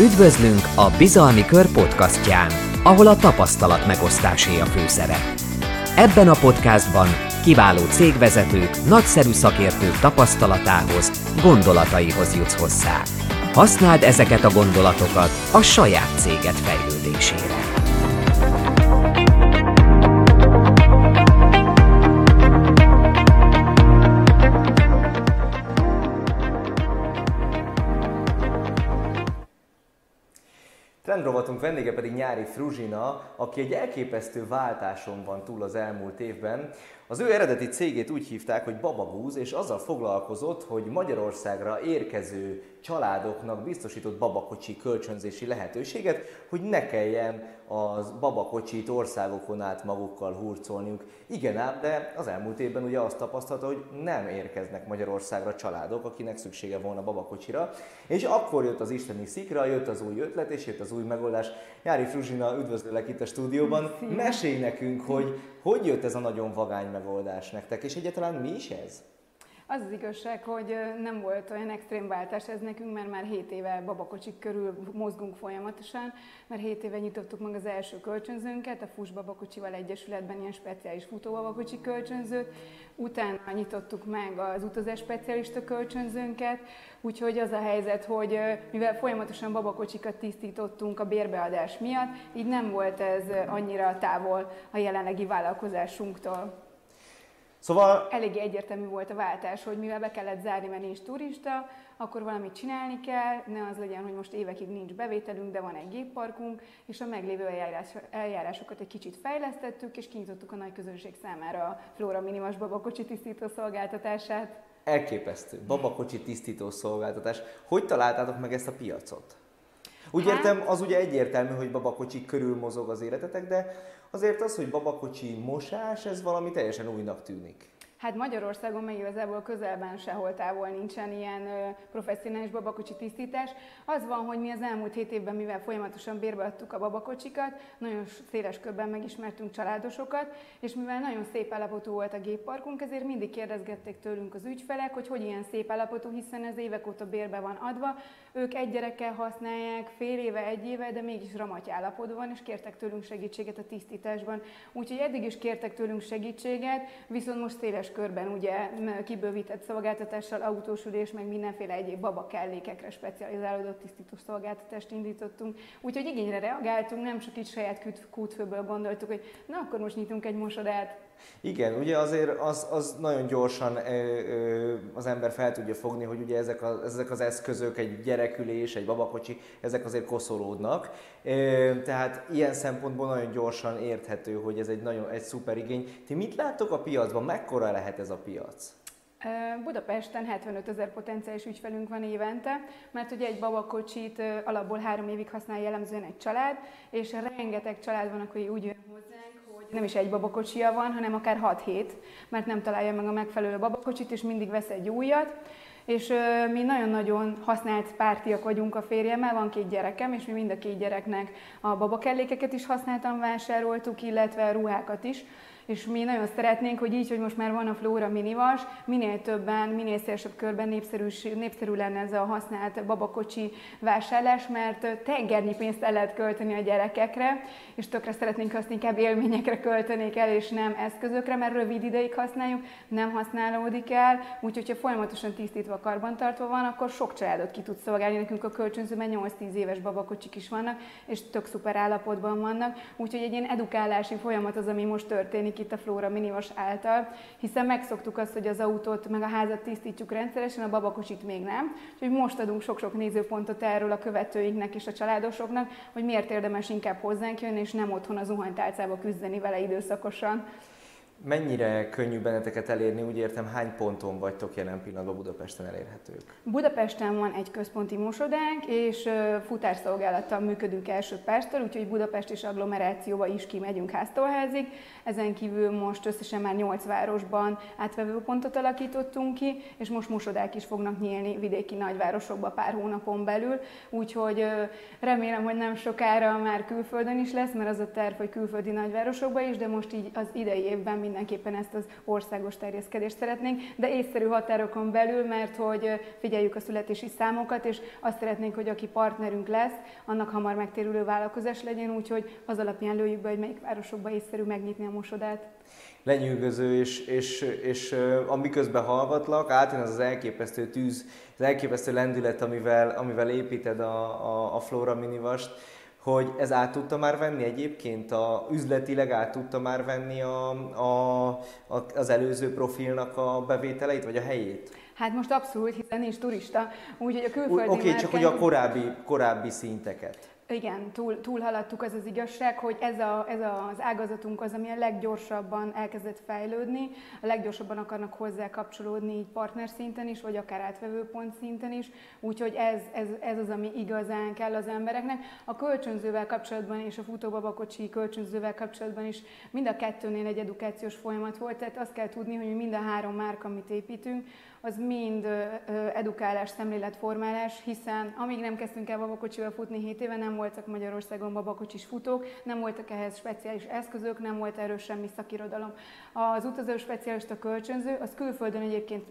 Üdvözlünk a Bizalmi Kör podcastján, ahol a tapasztalat megosztásé a főszerep. Ebben a podcastban kiváló cégvezetők, nagyszerű szakértők tapasztalatához, gondolataihoz jutsz hozzá. Használd ezeket a gondolatokat a saját céged fejlődésére. Trendrovatunk vendége pedig Nyári Fruzsina, aki egy elképesztő váltáson van túl az elmúlt évben. Az ő eredeti cégét úgy hívták, hogy Babagúz, és azzal foglalkozott, hogy Magyarországra érkező családoknak biztosított babakocsi kölcsönzési lehetőséget, hogy ne kelljen az babakocsit országokon át magukkal hurcolniuk. Igen ám, de az elmúlt évben ugye azt tapasztalta, hogy nem érkeznek Magyarországra családok, akinek szüksége volna babakocsira. És akkor jött az isteni szikra, jött az új ötlet, és jött az új megoldás. Jári Fruzsina, üdvözlök itt a stúdióban. Mesélj nekünk, hogy hogy jött ez a nagyon vagány megoldás nektek, és egyáltalán mi is ez? Az az igazság, hogy nem volt olyan extrém váltás ez nekünk, mert már 7 éve babakocsik körül mozgunk folyamatosan, mert 7 éve nyitottuk meg az első kölcsönzőnket, a FUS Babakocsival Egyesületben ilyen speciális futóbabakocsi kölcsönzőt, utána nyitottuk meg az utazás specialista kölcsönzőnket, úgyhogy az a helyzet, hogy mivel folyamatosan babakocsikat tisztítottunk a bérbeadás miatt, így nem volt ez annyira távol a jelenlegi vállalkozásunktól. Szóval... Eléggé egyértelmű volt a váltás, hogy mivel be kellett zárni, mert nincs turista, akkor valamit csinálni kell, ne az legyen, hogy most évekig nincs bevételünk, de van egy gépparkunk, és a meglévő eljárás, eljárásokat egy kicsit fejlesztettük, és kinyitottuk a nagy közönség számára a Flora Minimas babakocsi tisztító szolgáltatását. Elképesztő. Babakocsi tisztító szolgáltatás. Hogy találtátok meg ezt a piacot? Úgy hát... értem, az ugye egyértelmű, hogy babakocsi körül mozog az életetek, de azért az, hogy babakocsi mosás, ez valami teljesen újnak tűnik. Hát Magyarországon meg igazából közelben sehol távol nincsen ilyen ö, professzionális babakocsi tisztítás. Az van, hogy mi az elmúlt hét évben, mivel folyamatosan bérbeadtuk a babakocsikat, nagyon széles körben megismertünk családosokat, és mivel nagyon szép állapotú volt a gépparkunk, ezért mindig kérdezgették tőlünk az ügyfelek, hogy hogy ilyen szép állapotú, hiszen ez évek óta bérbe van adva. Ők egy gyerekkel használják, fél éve, egy éve, de mégis ramaty állapotban van, és kértek tőlünk segítséget a tisztításban. Úgyhogy eddig is kértek tőlünk segítséget, viszont most széles körben ugye kibővített szolgáltatással, autósülés, meg mindenféle egyéb baba kellékekre specializálódott tisztító szolgáltatást indítottunk. Úgyhogy igényre reagáltunk, nem csak itt saját kútfőből gondoltuk, hogy na akkor most nyitunk egy mosodát, igen, ugye azért az, az nagyon gyorsan az ember fel tudja fogni, hogy ugye ezek, a, ezek az eszközök, egy gyerekülés, egy babakocsi, ezek azért koszolódnak. Tehát ilyen szempontból nagyon gyorsan érthető, hogy ez egy nagyon egy szuper igény. Ti mit láttok a piacban? Mekkora lehet ez a piac? Budapesten 75 ezer potenciális ügyfelünk van évente, mert ugye egy babakocsit alapból három évig használ jellemzően egy család, és rengeteg család van, aki úgy jön nem is egy babakocsia van, hanem akár 6-7, mert nem találja meg a megfelelő babakocsit, és mindig vesz egy újat. És mi nagyon-nagyon használt pártiak vagyunk a férjemmel, van két gyerekem, és mi mind a két gyereknek a babakellékeket is használtam, vásároltuk, illetve ruhákat is és mi nagyon szeretnénk, hogy így, hogy most már van a Flóra minivas, minél többen, minél szélesebb körben népszerű, népszerű lenne ez a használt babakocsi vásárlás, mert tengernyi pénzt el lehet költeni a gyerekekre, és tökre szeretnénk azt inkább élményekre költenék el, és nem eszközökre, mert rövid ideig használjuk, nem használódik el, úgyhogy ha folyamatosan tisztítva, karbantartva van, akkor sok családot ki tud szolgálni. Nekünk a kölcsönzőben 8-10 éves babakocsik is vannak, és tök szuper állapotban vannak, úgyhogy egy ilyen edukálási folyamat az, ami most történik történik itt a Flóra Minivas által, hiszen megszoktuk azt, hogy az autót meg a házat tisztítjuk rendszeresen, a babakocsit még nem. Úgyhogy most adunk sok-sok nézőpontot erről a követőinknek és a családosoknak, hogy miért érdemes inkább hozzánk jönni, és nem otthon az zuhanytálcába küzdeni vele időszakosan. Mennyire könnyű benneteket elérni, úgy értem, hány ponton vagytok jelen pillanatban Budapesten elérhetők? Budapesten van egy központi mosodánk, és futárszolgálattal működünk első perctől, úgyhogy Budapest és agglomerációba is kimegyünk háztól házig. Ezen kívül most összesen már 8 városban átvevő pontot alakítottunk ki, és most mosodák is fognak nyílni vidéki nagyvárosokba pár hónapon belül, úgyhogy remélem, hogy nem sokára már külföldön is lesz, mert az a terv, hogy külföldi nagyvárosokba is, de most így az idei évben mindenképpen ezt az országos terjeszkedést szeretnénk, de észszerű határokon belül, mert hogy figyeljük a születési számokat, és azt szeretnénk, hogy aki partnerünk lesz, annak hamar megtérülő vállalkozás legyen, úgyhogy az alapján lőjük be, hogy melyik városokba észszerű megnyitni a mosodát. Lenyűgöző, és, és, és amiközben hallgatlak, átjön az az elképesztő tűz, az elképesztő lendület, amivel, amivel építed a, a, a Flora minivast, hogy ez át tudta már venni egyébként, a, üzletileg át tudta már venni a, a, a, az előző profilnak a bevételeit, vagy a helyét? Hát most abszolút, hiszen nincs turista, úgyhogy a külföldi Oké, okay, csak hogy a korábbi, korábbi szinteket. Igen, túl, túlhaladtuk, az az igazság, hogy ez, a, ez az ágazatunk az, ami a leggyorsabban elkezdett fejlődni, a leggyorsabban akarnak hozzá kapcsolódni így partner szinten is, vagy akár átvevő pont szinten is, úgyhogy ez, ez, ez az, ami igazán kell az embereknek. A kölcsönzővel kapcsolatban és a futóbabakocsi kölcsönzővel kapcsolatban is mind a kettőnél egy edukációs folyamat volt, tehát azt kell tudni, hogy mind a három márka, amit építünk, az mind edukálás, szemléletformálás, hiszen amíg nem kezdtünk el babakocsival futni 7 éve, nem voltak Magyarországon babakocsis futók, nem voltak ehhez speciális eszközök, nem volt erről semmi szakirodalom. Az utazó specialista kölcsönző, az külföldön egyébként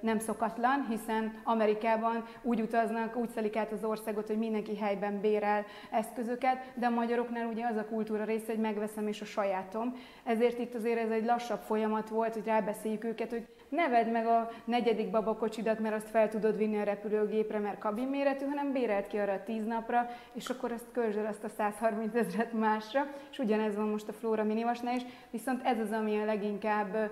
nem szokatlan, hiszen Amerikában úgy utaznak, úgy szelik át az országot, hogy mindenki helyben bérel eszközöket, de a magyaroknál ugye az a kultúra része, hogy megveszem és a sajátom. Ezért itt azért ez egy lassabb folyamat volt, hogy rábeszéljük őket, hogy ne vedd meg a negyedik babakocsidat, mert azt fel tudod vinni a repülőgépre, mert kabinméretű, hanem bérelt ki arra tíz napra, és akkor azt költsd el azt a 130 ezeret másra, és ugyanez van most a Flora Minivasnál is, viszont ez az, ami a leginkább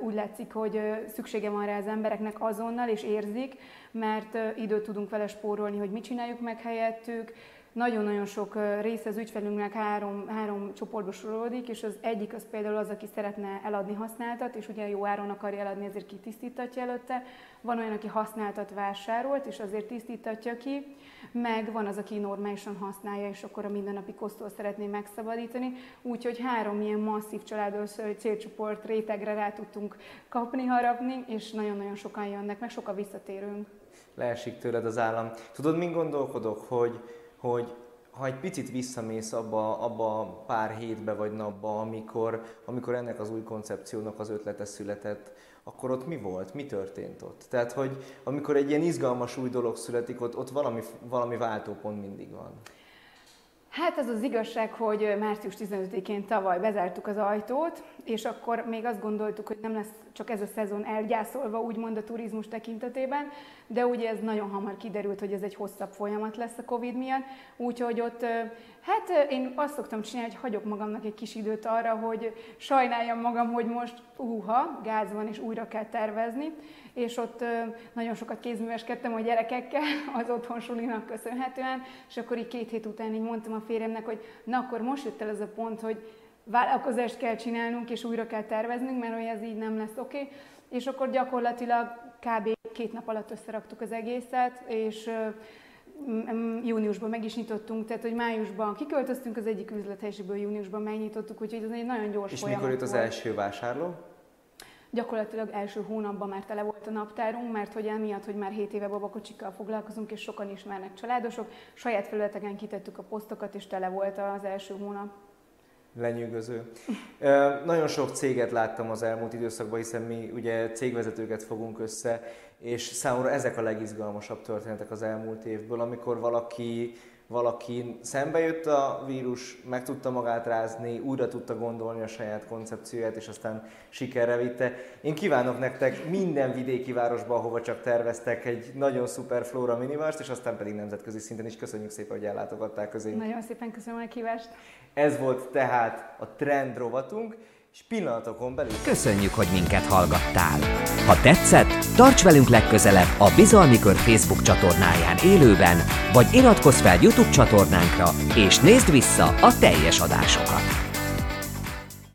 úgy látszik, hogy szüksége van rá az embereknek azonnal, és érzik, mert időt tudunk vele spórolni, hogy mit csináljuk meg helyettük, nagyon-nagyon sok része az ügyfelünknek három, három csoportba sorolódik, és az egyik az például az, aki szeretne eladni használtat, és ugye jó áron akarja eladni, ezért kitisztítatja előtte. Van olyan, aki használtat vásárolt, és azért tisztítatja ki, meg van az, aki normálisan használja, és akkor a mindennapi kosztól szeretné megszabadítani. Úgyhogy három ilyen masszív családos célcsoport rétegre rá tudtunk kapni, harapni, és nagyon-nagyon sokan jönnek, meg sokan visszatérünk. Leesik tőled az állam. Tudod, min gondolkodok, hogy hogy ha egy picit visszamész abba, abba pár hétbe vagy napba, amikor, amikor ennek az új koncepciónak az ötlete született, akkor ott mi volt? Mi történt ott? Tehát, hogy amikor egy ilyen izgalmas új dolog születik, ott, ott valami, valami váltópont mindig van. Hát az az igazság, hogy március 15-én tavaly bezártuk az ajtót, és akkor még azt gondoltuk, hogy nem lesz csak ez a szezon elgyászolva, úgymond a turizmus tekintetében, de ugye ez nagyon hamar kiderült, hogy ez egy hosszabb folyamat lesz a Covid miatt, úgyhogy ott, hát én azt szoktam csinálni, hogy hagyok magamnak egy kis időt arra, hogy sajnáljam magam, hogy most uha, gáz van és újra kell tervezni, és ott nagyon sokat kézműveskedtem a gyerekekkel az otthon sulinak köszönhetően, és akkor így két hét után így mondtam a férjemnek, hogy na akkor most jött el ez a pont, hogy vállalkozást kell csinálnunk, és újra kell terveznünk, mert hogy ez így nem lesz oké. Okay. És akkor gyakorlatilag kb. két nap alatt összeraktuk az egészet, és júniusban meg is nyitottunk, tehát hogy májusban kiköltöztünk az egyik üzlethelyiségből, júniusban megnyitottuk, úgyhogy ez egy nagyon gyors És mikor jött az volt. első vásárló? Gyakorlatilag első hónapban már tele volt a naptárunk, mert hogy emiatt, hogy már 7 éve babakocsikkal foglalkozunk, és sokan ismernek családosok, saját felületeken kitettük a posztokat, és tele volt az első hónap. Lenyűgöző. Nagyon sok céget láttam az elmúlt időszakban, hiszen mi ugye cégvezetőket fogunk össze, és számomra ezek a legizgalmasabb történetek az elmúlt évből, amikor valaki valaki szembe jött a vírus, meg tudta magát rázni, újra tudta gondolni a saját koncepcióját, és aztán sikerre vitte. Én kívánok nektek minden vidéki városba, ahova csak terveztek, egy nagyon szuper Flora minivást, és aztán pedig nemzetközi szinten is köszönjük szépen, hogy ellátogatták közé. Nagyon szépen köszönöm a kívást. Ez volt tehát a trend rovatunk és pillanatokon belül... Köszönjük, hogy minket hallgattál! Ha tetszett, tarts velünk legközelebb a Bizalmi Kör Facebook csatornáján élőben, vagy iratkozz fel YouTube csatornánkra, és nézd vissza a teljes adásokat!